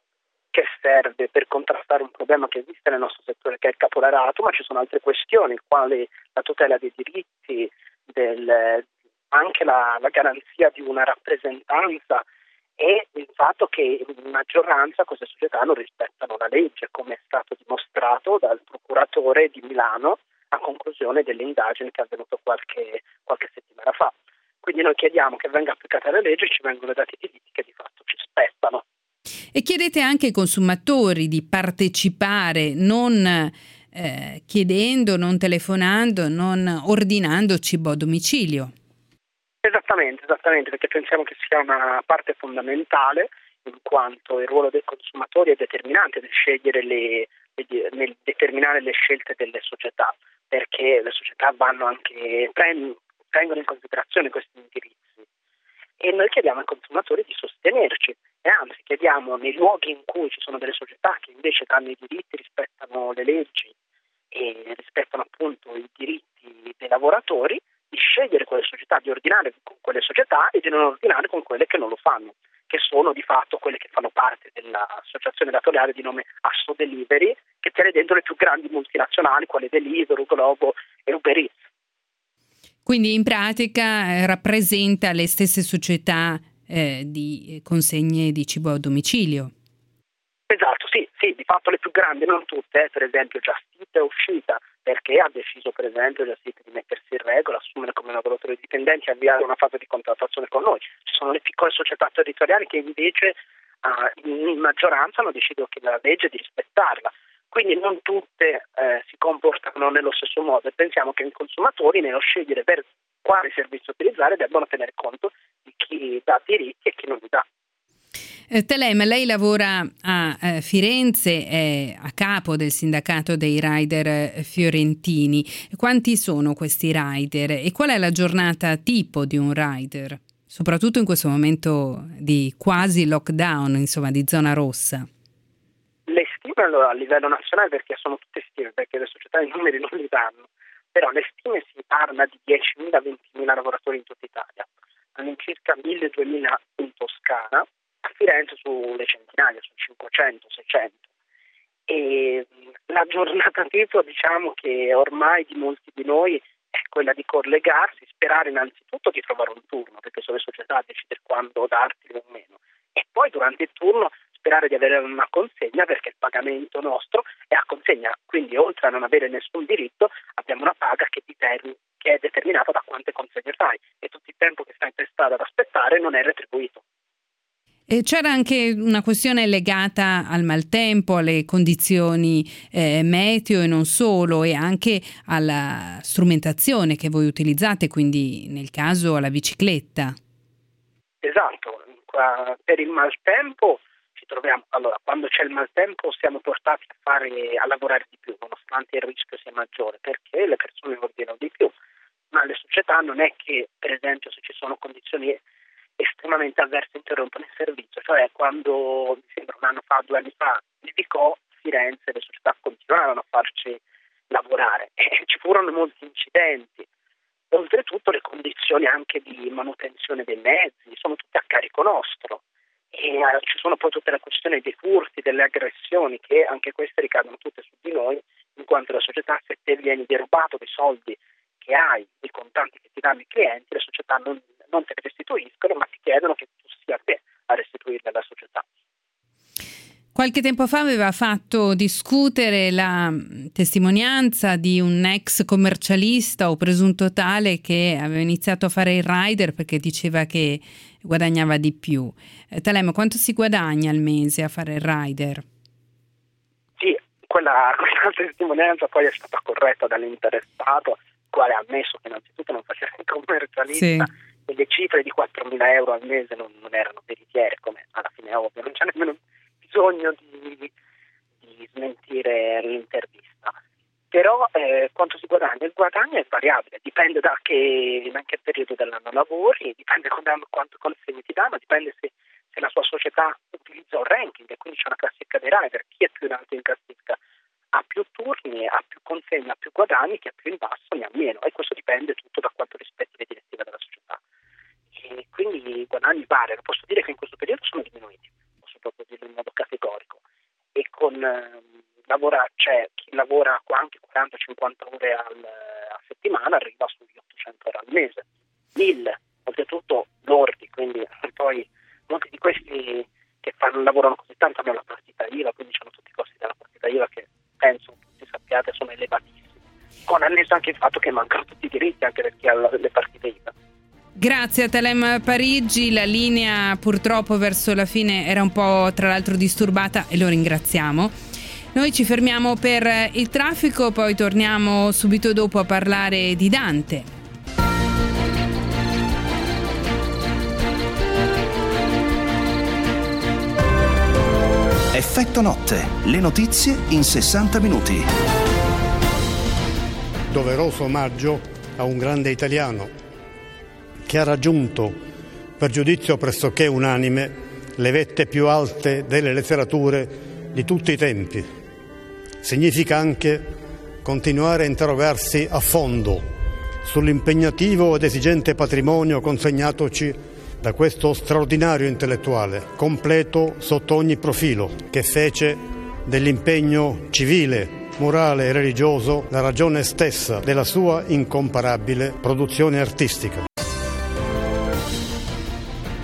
che serve per contrastare un problema che esiste nel nostro settore che è il caporalato, ma ci sono altre questioni, quali la tutela dei diritti, del, anche la, la garanzia di una rappresentanza e il fatto che in maggioranza queste società non rispettano la legge, come è stato dimostrato dal procuratore di Milano a conclusione delle indagini che è avvenuto qualche, qualche settimana fa. Quindi noi chiediamo che venga applicata la legge e ci vengono dati i diritti che di fatto ci spettano. E chiedete anche ai consumatori di partecipare, non eh, chiedendo, non telefonando, non ordinando cibo a domicilio. Esattamente, esattamente, perché pensiamo che sia una parte fondamentale in quanto il ruolo dei consumatori è determinante nel scegliere le, nel determinare le scelte delle società, perché le società vanno anche, prendono in considerazione questi indirizzi e noi chiediamo ai consumatori di sostenerci e anzi chiediamo nei luoghi in cui ci sono delle società che invece danno i diritti, rispettano le leggi e rispettano appunto i diritti dei lavoratori di scegliere quelle società, di ordinare con quelle società e di non ordinare con quelle che non lo fanno, che sono di fatto quelle che fanno parte dell'associazione datoriale di nome Asso Delivery, che tiene dentro le più grandi multinazionali, quali Deliveroo, Globo e Uber Eats. Quindi in pratica eh, rappresenta le stesse società eh, di consegne di cibo a domicilio. Esatto, sì, sì, fatto le più grandi, non tutte, eh, per esempio Just è uscita perché ha deciso per esempio Just di mettersi in regola, assumere come lavoratori dipendenti e avviare una fase di contrattazione con noi. Ci sono le piccole società territoriali che invece uh, in maggioranza hanno deciso che la legge di rispettarla. Quindi non tutte eh, si comportano nello stesso modo e pensiamo che i consumatori nello scegliere per quale servizio utilizzare debbano tenere conto di chi dà diritti e chi non li dà. Eh, Telem, lei lavora a eh, Firenze, è a capo del sindacato dei rider eh, fiorentini. Quanti sono questi rider e qual è la giornata tipo di un rider? Soprattutto in questo momento di quasi lockdown, insomma di zona rossa. Allora, a livello nazionale, perché sono tutte stime, perché le società i numeri non li danno, però le stime si parla di 10.000-20.000 lavoratori in tutta Italia, all'incirca 1.000-2.000 in Toscana, a Firenze sulle centinaia, su 500-600. E la giornata <laughs> tipo diciamo che ormai di molti di noi è quella di collegarsi, sperare innanzitutto di trovare un turno, perché sono le società a decidere quando darti o meno, e poi durante il turno sperare di avere una consegna perché il pagamento nostro è a consegna, quindi oltre a non avere nessun diritto abbiamo una paga che, determin- che è determinata da quante consegne fai e tutto il tempo che stai in strada ad aspettare non è retribuito. E c'era anche una questione legata al maltempo, alle condizioni eh, meteo e non solo, e anche alla strumentazione che voi utilizzate, quindi nel caso alla bicicletta. Esatto, per il maltempo troviamo, allora quando c'è il maltempo siamo portati a, fare, a lavorare di più, nonostante il rischio sia maggiore, perché le persone ordinano di più, ma le società non è che per esempio se ci sono condizioni estremamente avverse interrompono il servizio, cioè quando mi sembra un anno fa, due anni fa, dedicò Firenze, le società continuarono a farci lavorare. E ci furono molti incidenti. Oltretutto le condizioni anche di manutenzione dei mezzi sono tutte a carico nostro e ci sono poi tutte le questioni dei furti, delle aggressioni che anche queste ricadono tutte su di noi in quanto la società se te vieni derubato dei soldi che hai, i contanti che ti danno i clienti, le società non non te le restituiscono, ma ti chiedono che tu sia te a restituirle alla società. Qualche tempo fa aveva fatto discutere la testimonianza di un ex commercialista o presunto tale che aveva iniziato a fare il rider perché diceva che guadagnava di più. Eh, Talem, quanto si guadagna al mese a fare il rider? Sì, quella, <laughs> quella testimonianza poi è stata corretta dall'interessato, il quale ha ammesso che innanzitutto non faceva il commercialista. Sì e le cifre di 4.000 euro al mese non, non erano veritiere, come alla fine è ovvio, non c'è nemmeno bisogno di, di smentire l'intervista. Però eh, quanto si guadagna? Il guadagno è variabile, dipende da che, in che periodo dell'anno lavori, dipende da quanto consegne ti danno, dipende se, se, la sua società utilizza un ranking e quindi c'è una classifica dei rider, chi è più in alto in classifica ha più turni, ha più consegne, ha più guadagni, chi è più in basso ne ha meno e questo dipende tutto da quanto rispetti le direttive della società e quindi i guadagni variano. Posso dire che in questo periodo sono diminuiti, posso proprio dirlo in modo categorico. E con eh, lavora, cioè, lavora anche 40-50 ore al, a settimana arriva sugli 800 ore al mese, 1000, oltretutto lordi, quindi <laughs> poi molti di questi che fanno, lavorano così tanto hanno la partita IVA, quindi hanno tutti i costi della partita IVA che penso tutti sappiate sono elevatissimi. Con annesso anche il fatto che mancano tutti i diritti anche per chi ha le partite IVA. Grazie a Telem Parigi, la linea purtroppo verso la fine era un po' tra l'altro disturbata e lo ringraziamo. Noi ci fermiamo per il traffico, poi torniamo subito dopo a parlare di Dante. Effetto notte, le notizie in 60 minuti. Doveroso omaggio a un grande italiano che ha raggiunto, per giudizio pressoché unanime, le vette più alte delle letterature di tutti i tempi. Significa anche continuare a interrogarsi a fondo sull'impegnativo ed esigente patrimonio consegnatoci da questo straordinario intellettuale, completo sotto ogni profilo, che fece dell'impegno civile, morale e religioso la ragione stessa della sua incomparabile produzione artistica.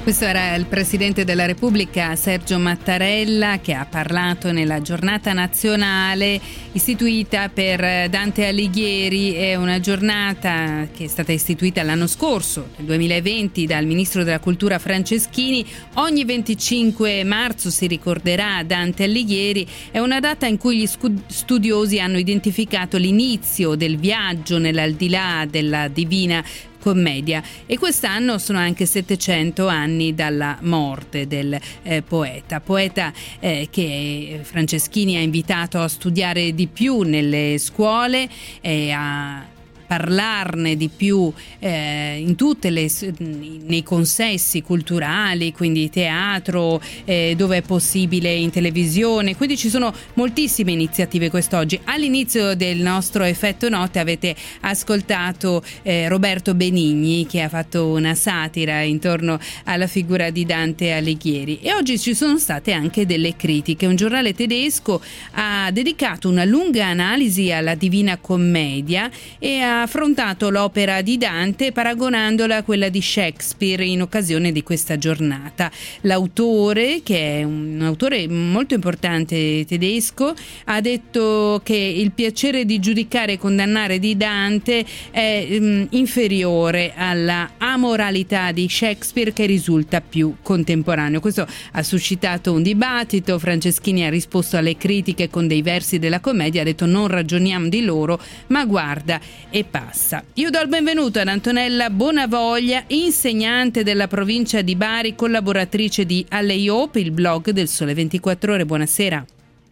Questo era il Presidente della Repubblica Sergio Mattarella che ha parlato nella giornata nazionale istituita per Dante Alighieri. È una giornata che è stata istituita l'anno scorso, nel 2020, dal Ministro della Cultura Franceschini. Ogni 25 marzo si ricorderà Dante Alighieri. È una data in cui gli studiosi hanno identificato l'inizio del viaggio nell'aldilà della divina commedia. E quest'anno sono anche 700 anni dalla morte del eh, poeta, poeta eh, che Franceschini ha invitato a studiare di più nelle scuole e a parlarne di più eh, in tutti nei consessi culturali, quindi teatro, eh, dove è possibile in televisione. Quindi ci sono moltissime iniziative quest'oggi. All'inizio del nostro effetto notte avete ascoltato eh, Roberto Benigni che ha fatto una satira intorno alla figura di Dante Alighieri e oggi ci sono state anche delle critiche. Un giornale tedesco ha dedicato una lunga analisi alla Divina Commedia e ha affrontato l'opera di Dante paragonandola a quella di Shakespeare in occasione di questa giornata. L'autore, che è un autore molto importante tedesco, ha detto che il piacere di giudicare e condannare di Dante è mm, inferiore alla amoralità di Shakespeare che risulta più contemporaneo. Questo ha suscitato un dibattito, Franceschini ha risposto alle critiche con dei versi della commedia, ha detto non ragioniamo di loro, ma guarda e passa. Io do il benvenuto ad Antonella Bonavoglia, insegnante della provincia di Bari, collaboratrice di Alleiope, il blog del Sole 24 Ore. Buonasera.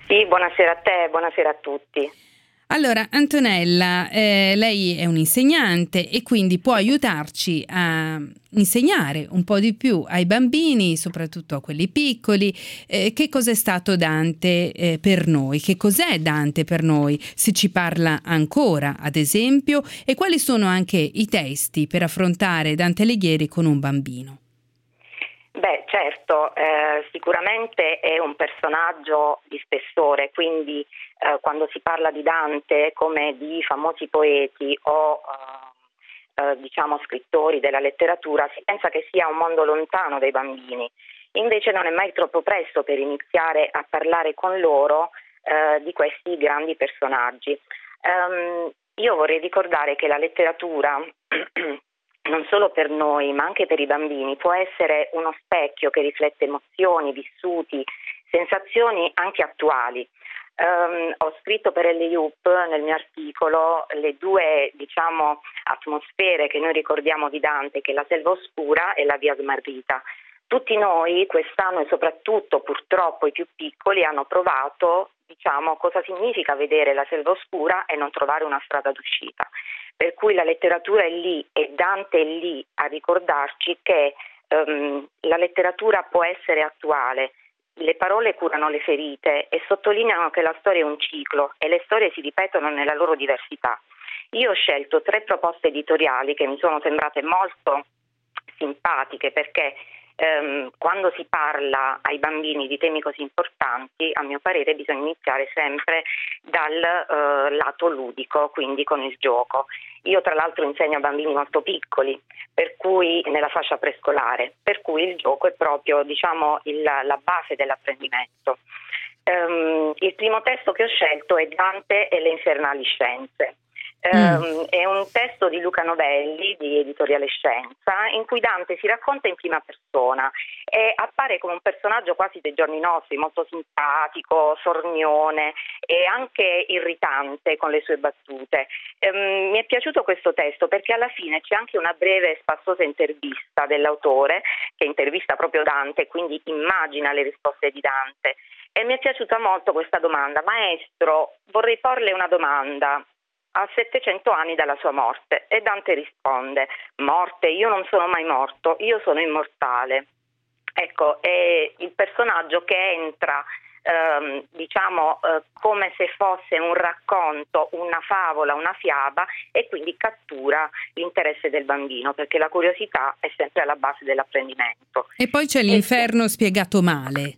Sì, buonasera a te, buonasera a tutti. Allora, Antonella, eh, lei è un'insegnante e quindi può aiutarci a insegnare un po' di più ai bambini, soprattutto a quelli piccoli, eh, che cos'è stato Dante eh, per noi, che cos'è Dante per noi, se ci parla ancora, ad esempio, e quali sono anche i testi per affrontare Dante Alighieri con un bambino. Beh, certo, eh, sicuramente è un personaggio di spessore, quindi eh, quando si parla di Dante come di famosi poeti o eh, eh, diciamo scrittori della letteratura, si pensa che sia un mondo lontano dai bambini. Invece non è mai troppo presto per iniziare a parlare con loro eh, di questi grandi personaggi. Um, io vorrei ricordare che la letteratura <clears throat> non solo per noi, ma anche per i bambini, può essere uno specchio che riflette emozioni, vissuti, sensazioni anche attuali. Um, ho scritto per LUP nel mio articolo le due diciamo, atmosfere che noi ricordiamo di Dante, che è la selva oscura e la via smarrita. Tutti noi quest'anno e soprattutto purtroppo i più piccoli hanno provato diciamo, cosa significa vedere la selva oscura e non trovare una strada d'uscita. Per cui la letteratura è lì e Dante è lì a ricordarci che um, la letteratura può essere attuale. Le parole curano le ferite e sottolineano che la storia è un ciclo e le storie si ripetono nella loro diversità. Io ho scelto tre proposte editoriali che mi sono sembrate molto simpatiche perché ehm, quando si parla ai bambini di temi così importanti, a mio parere bisogna iniziare sempre dal eh, lato ludico, quindi con il gioco. Io tra l'altro insegno a bambini molto piccoli, per cui nella fascia prescolare, per cui il gioco è proprio diciamo, il, la base dell'apprendimento. Um, il primo testo che ho scelto è Dante e le infernali scienze. Mm. è un testo di Luca Novelli di Editoriale Scienza in cui Dante si racconta in prima persona e appare come un personaggio quasi dei giorni nostri, molto simpatico, sornione e anche irritante con le sue battute. Um, mi è piaciuto questo testo perché alla fine c'è anche una breve e spassosa intervista dell'autore che intervista proprio Dante quindi immagina le risposte di Dante. E mi è piaciuta molto questa domanda. Maestro, vorrei porle una domanda a 700 anni dalla sua morte e Dante risponde morte, io non sono mai morto, io sono immortale. Ecco, è il personaggio che entra ehm, diciamo eh, come se fosse un racconto, una favola, una fiaba e quindi cattura l'interesse del bambino perché la curiosità è sempre alla base dell'apprendimento. E poi c'è l'inferno e... spiegato male.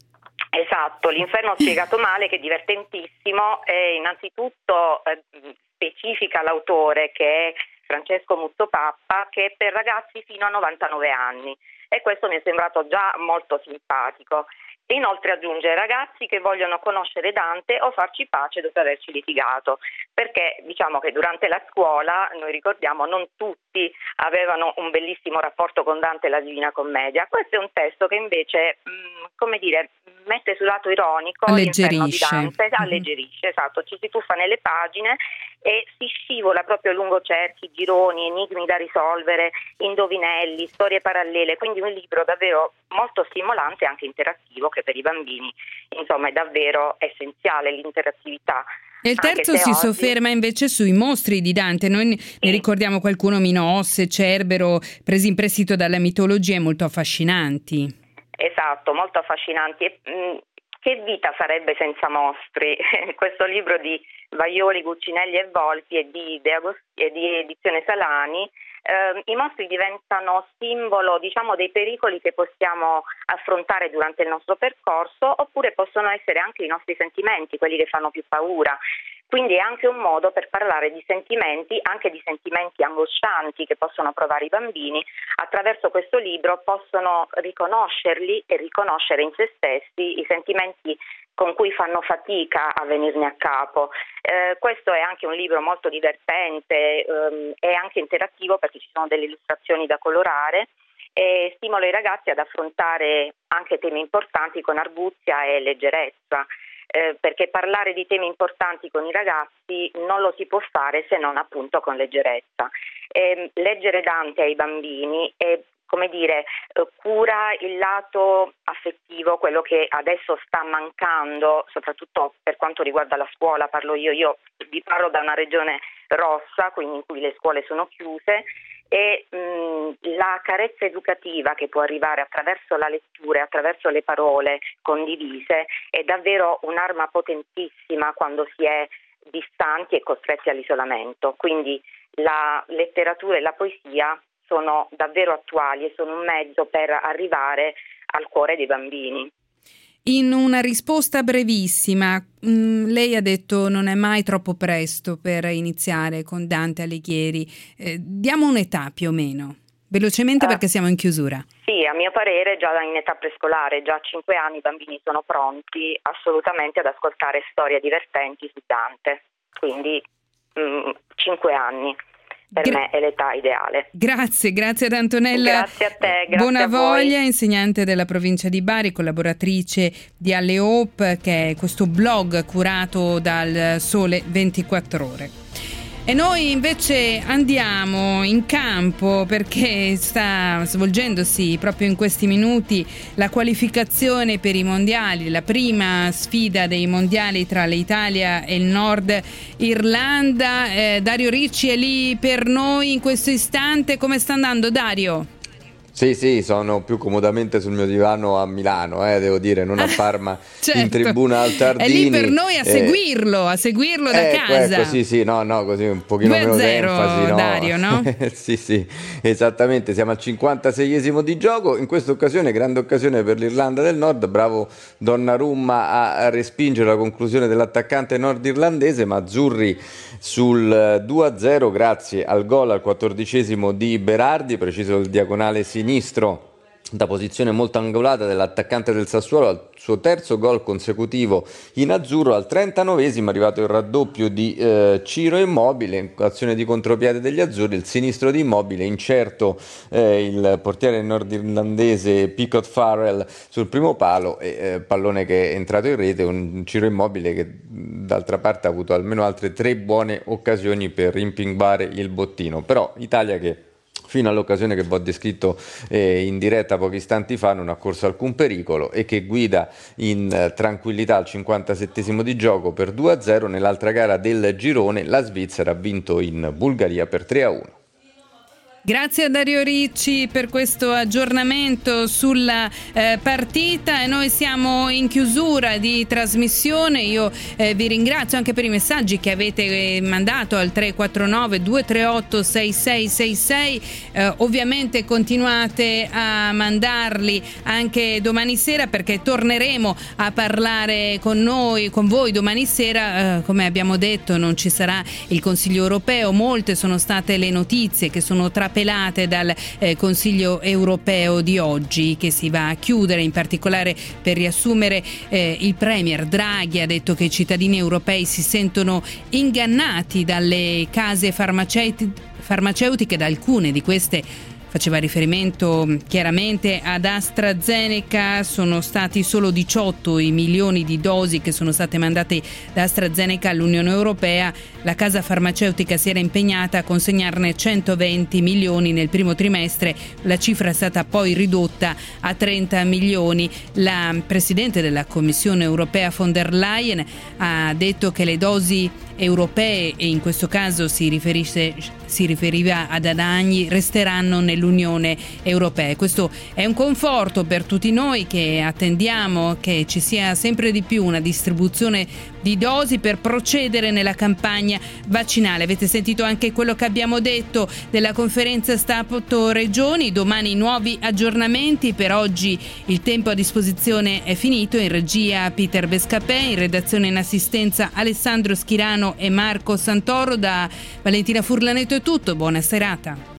Esatto, l'inferno spiegato <laughs> male che è divertentissimo e innanzitutto eh, specifica l'autore che Francesco Muzzopappa che è per ragazzi fino a 99 anni e questo mi è sembrato già molto simpatico. Inoltre aggiunge ragazzi che vogliono conoscere Dante o farci pace dopo averci litigato, perché diciamo che durante la scuola, noi ricordiamo, non tutti avevano un bellissimo rapporto con Dante e la Divina Commedia. Questo è un testo che invece, mm, come dire, mette sul lato ironico l'inferno di Dante, mm-hmm. alleggerisce, esatto, ci si tuffa nelle pagine e si scivola proprio lungo cerchi, gironi, enigmi da risolvere, indovinelli, storie parallele, quindi un libro davvero molto stimolante e anche interattivo che per i bambini insomma è davvero essenziale l'interattività. E il terzo si oggi... sofferma invece sui mostri di Dante. Noi sì. ne ricordiamo qualcuno, Minosse, Cerbero, presi in prestito dalla mitologia molto affascinanti. Esatto, molto affascinanti. E, mh, mm, che vita sarebbe senza mostri? <laughs> Questo libro di Vaioli, Guccinelli e Volpi e di, di Edizione Salani eh, i mostri diventano simbolo diciamo, dei pericoli che possiamo affrontare durante il nostro percorso oppure possono essere anche i nostri sentimenti, quelli che fanno più paura. Quindi è anche un modo per parlare di sentimenti, anche di sentimenti angoscianti che possono provare i bambini. Attraverso questo libro possono riconoscerli e riconoscere in se stessi i sentimenti con cui fanno fatica a venirne a capo. Eh, questo è anche un libro molto divertente ehm, e anche interattivo perché ci sono delle illustrazioni da colorare e stimola i ragazzi ad affrontare anche temi importanti con arguzia e leggerezza eh, perché parlare di temi importanti con i ragazzi non lo si può fare se non appunto con leggerezza. Eh, leggere Dante ai bambini è come dire, eh, cura il lato affettivo, quello che adesso sta mancando, soprattutto per quanto riguarda la scuola, parlo io, io vi parlo da una regione rossa, quindi in cui le scuole sono chiuse e mh, la carezza educativa che può arrivare attraverso la lettura e attraverso le parole condivise è davvero un'arma potentissima quando si è distanti e costretti all'isolamento. Quindi la letteratura e la poesia sono davvero attuali e sono un mezzo per arrivare al cuore dei bambini. In una risposta brevissima, mh, mm, lei ha detto non è mai troppo presto per iniziare con Dante Alighieri. Eh, diamo un'età più o meno, velocemente eh, perché siamo in chiusura. Sì, a mio parere già in età prescolare, già a 5 anni i bambini sono pronti assolutamente ad ascoltare storie divertenti su Dante, quindi mh, mm, 5 anni per Gra- me è l'età ideale. Grazie, grazie ad Antonella. Grazie a te, Buonavoglia, insegnante della provincia di Bari, collaboratrice di Alle Hope, che è questo blog curato dal Sole 24 Ore. E noi invece andiamo in campo perché sta svolgendosi proprio in questi minuti la qualificazione per i mondiali, la prima sfida dei mondiali tra l'Italia e il Nord Irlanda. Eh, Dario Ricci è lì per noi in questo istante. Come sta andando Dario? Sì, sì, sono più comodamente sul mio divano a Milano, eh, devo dire, non a <laughs> Parma, certo. in tribuna al Tardini. È lì per noi a eh, seguirlo, a seguirlo da ecco, casa. Ecco, sì, sì, no, no, così un pochino meno d'enfasi, no? Dario, no? <laughs> sì, sì, esattamente, siamo al 56esimo di gioco, in questa occasione, grande occasione per l'Irlanda del Nord, bravo Donnarumma a respingere la conclusione dell'attaccante nordirlandese, ma Azzurri sul 2-0 grazie al gol al quattordicesimo di Berardi, preciso il diagonale sinistro da posizione molto angolata dell'attaccante del Sassuolo al suo terzo gol consecutivo in azzurro. Al 39esimo è arrivato il raddoppio di eh, Ciro Immobile azione di contropiede degli azzurri. Il sinistro di Immobile incerto eh, il portiere nordirlandese Picot Farrell sul primo palo e eh, pallone che è entrato in rete. Un Ciro Immobile che d'altra parte ha avuto almeno altre tre buone occasioni per rimpinguare il bottino. Però Italia che fino all'occasione che vi ho descritto eh, in diretta pochi istanti fa non ha corso alcun pericolo e che guida in eh, tranquillità al 57 di gioco per 2-0 nell'altra gara del girone la Svizzera ha vinto in Bulgaria per 3-1. Grazie a Dario Ricci per questo aggiornamento sulla eh, partita e noi siamo in chiusura di trasmissione. Io eh, vi ringrazio anche per i messaggi che avete eh, mandato al 349 238 6666. Eh, ovviamente continuate a mandarli anche domani sera perché torneremo a parlare con noi, con voi domani sera. Eh, come abbiamo detto non ci sarà il Consiglio europeo, molte sono state le notizie che sono tra trapelate dal eh, Consiglio europeo di oggi che si va a chiudere, in particolare per riassumere eh, il Premier Draghi ha detto che i cittadini europei si sentono ingannati dalle case farmaceutiche, da alcune di queste faceva riferimento chiaramente ad AstraZeneca, sono stati solo 18 i milioni di dosi che sono state mandate da AstraZeneca all'Unione Europea, la casa farmaceutica si era impegnata a consegnarne 120 milioni nel primo trimestre, la cifra è stata poi ridotta a 30 milioni. La Presidente della Commissione Europea von der Leyen ha detto che le dosi europee e in questo caso si, si riferiva ad Adagni resteranno nell'Unione Europea. Questo è un conforto per tutti noi che attendiamo che ci sia sempre di più una distribuzione di dosi per procedere nella campagna vaccinale. Avete sentito anche quello che abbiamo detto della conferenza Stato Regioni, domani nuovi aggiornamenti, per oggi il tempo a disposizione è finito, in regia Peter Bescapè, in redazione in assistenza Alessandro Schirano e Marco Santoro, da Valentina Furlaneto è tutto, buona serata.